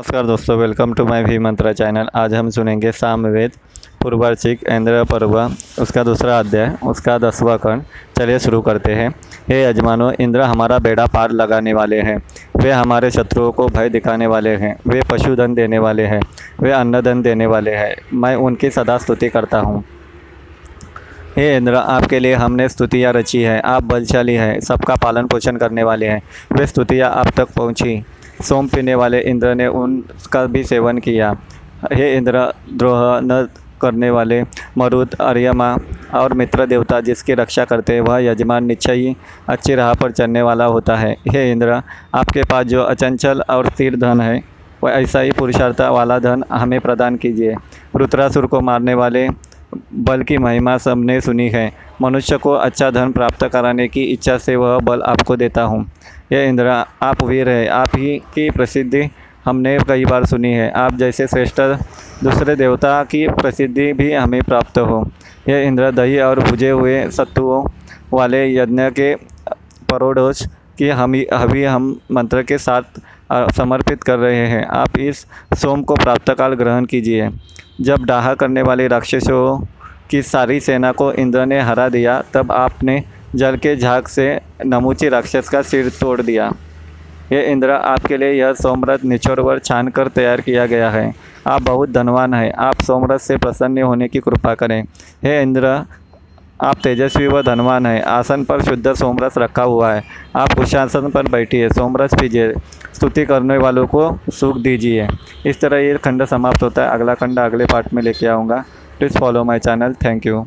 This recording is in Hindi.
नमस्कार दोस्तों वेलकम टू माय भी मंत्रा चैनल आज हम सुनेंगे सामवेद, पूर्वार्चिक, इंद्र, पर्व, उसका दूसरा अध्याय, उसका दसवा कर्ण। चलिए शुरू करते हैं। हे यजमानो इंद्र हमारा बेड़ा पार लगाने वाले हैं। वे हमारे शत्रुओं को भय दिखाने वाले हैं। वे पशुधन देने वाले हैं। वे अन्नधन देने वाले हैं। मैं उनकी सदा स्तुति करता हूँ। हे इंद्र, आपके लिए हमने स्तुतियाँ रची है। आप बलशाली हैं। सबका पालन पोषण करने वाले हैं। वे स्तुतियाँ आप तक पहुँची। सोम पीने वाले इंद्र ने उनका भी सेवन किया। हे इंद्र, द्रोह न करने वाले मरुद अर्यमा और मित्र देवता जिसकी रक्षा करते, वह यजमान निश्चय ही अच्छी राह पर चलने वाला होता है। हे इंद्र, आपके पास जो अचंचल और स्थिर धन है, वह ऐसा ही पुरुषार्थ वाला धन हमें प्रदान कीजिए। रुद्रासुर को मारने वाले बल की महिमा सबने सुनी है। मनुष्य को अच्छा धन प्राप्त कराने की इच्छा से वह बल आपको देता हूँ। यह इंद्र, आप वीर है। आप ही की प्रसिद्धि हमने कई बार सुनी है। आप जैसे श्रेष्ठ दूसरे देवता की प्रसिद्धि भी हमें प्राप्त हो। यह इंद्र, दही और भुजे हुए सत्तुओं वाले यज्ञ के परोडोज की हम हवी हम मंत्र के साथ समर्पित कर रहे हैं। आप इस सोम को प्राप्त काल ग्रहण कीजिए। जब डाहा करने वाले राक्षसों की सारी सेना को इंद्र ने हरा दिया, तब आपने जल के झाग से नमूची राक्षस का सिर तोड़ दिया। ये इंद्र, आपके लिए यह सोमरथ निचोरवर छान कर तैयार किया गया है। आप बहुत धनवान हैं। आप सोमरथ से प्रसन्न होने की कृपा करें। हे इंद्र आप तेजस्वी व धनवान हैं। आसन पर शुद्ध सोमरस रखा हुआ है। आप कुशासन पर बैठिए। सोमरस पीजिए। स्तुति करने वालों को सुख दीजिए। इस तरह ये खंड समाप्त होता है। अगला खंड अगले पार्ट में लेके आऊँगा। Please follow my channel. Thank you.